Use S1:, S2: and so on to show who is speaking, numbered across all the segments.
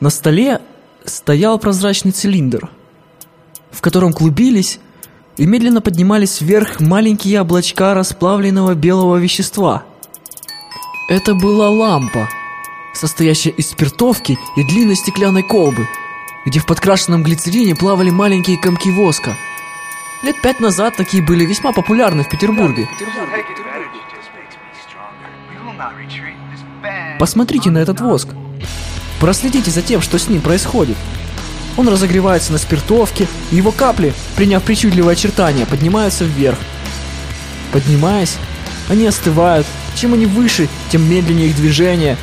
S1: На столе стоял прозрачный цилиндр, в котором клубились и медленно поднимались вверх маленькие облачка расплавленного белого вещества. Это была лампа, состоящая из спиртовки и длинной стеклянной колбы, где в подкрашенном глицерине плавали маленькие комки воска. Лет пять назад такие были весьма популярны в Петербурге. Посмотрите на этот воск. Проследите за тем, что с ним происходит. Он разогревается на спиртовке, и его капли, приняв причудливое очертание, поднимаются вверх. Поднимаясь, они остывают. Чем они выше, тем медленнее их движение.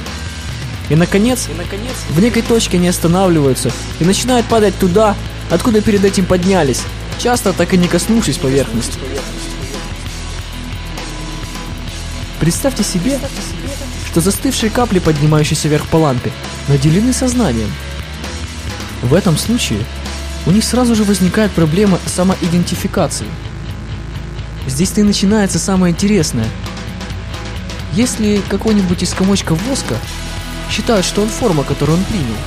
S1: И наконец, и, наконец, в некой точке они останавливаются и начинают падать туда, откуда перед этим поднялись, часто так и не коснувшись поверхности. Представьте себе, что застывшие капли, поднимающиеся вверх по лампе, наделены сознанием. В этом случае у них сразу же возникает проблема самоидентификации. Здесь-то и начинается самое интересное. Если какой-нибудь из комочков воска считает, что он форма, которую он принял,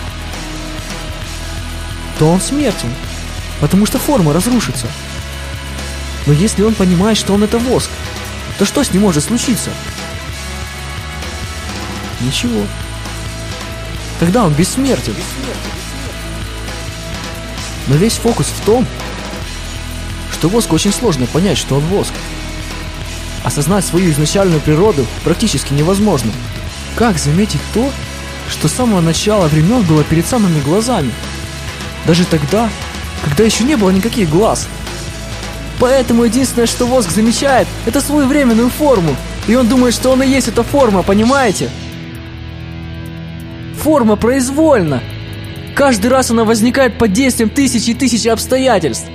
S1: то он смертен, потому что форма разрушится. Но если он понимает, что он это воск, то что с ним может случиться? Ничего. Тогда он бессмертен. Но весь фокус в том, что воск очень сложно понять, что он воск. Осознать свою изначальную природу практически невозможно. Как заметить то, что с самого начала времен было перед самыми глазами? Даже тогда, когда еще не было никаких глаз. Поэтому единственное, что воск замечает, это свою временную форму. И он думает, что он и есть эта форма, понимаете? Форма произвольна. Каждый раз она возникает под действием тысячи и тысячи обстоятельств.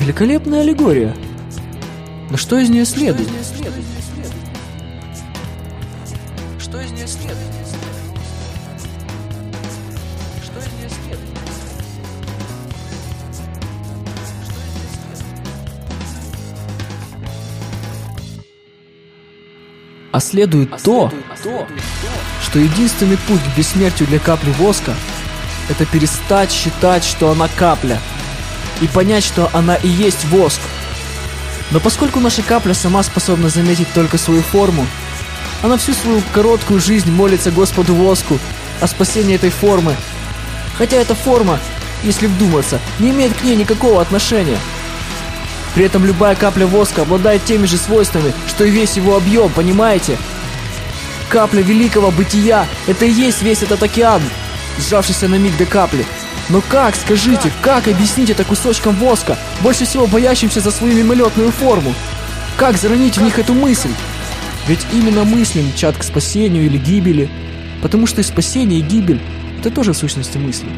S1: Великолепная аллегория. Но что из нее следует? Что из нее следует? Что А следует то, что единственный путь к бессмертию для капли воска – это перестать считать, что она капля, и понять, что она и есть воск. Но поскольку наша капля сама способна заметить только свою форму, она всю свою короткую жизнь молится Господу воску о спасении этой формы. Хотя эта форма, если вдуматься, не имеет к ней никакого отношения. При этом любая капля воска обладает теми же свойствами, что и весь его объем, понимаете? Капля великого бытия – это и есть весь этот океан, сжавшийся на миг до капли. Но как, скажите, как объяснить это кусочкам воска, больше всего боящимся за свою мимолетную форму? Как заронить в них эту мысль? Ведь именно мысли мчат к спасению или гибели, потому что и спасение, и гибель – это тоже в сущности мысли.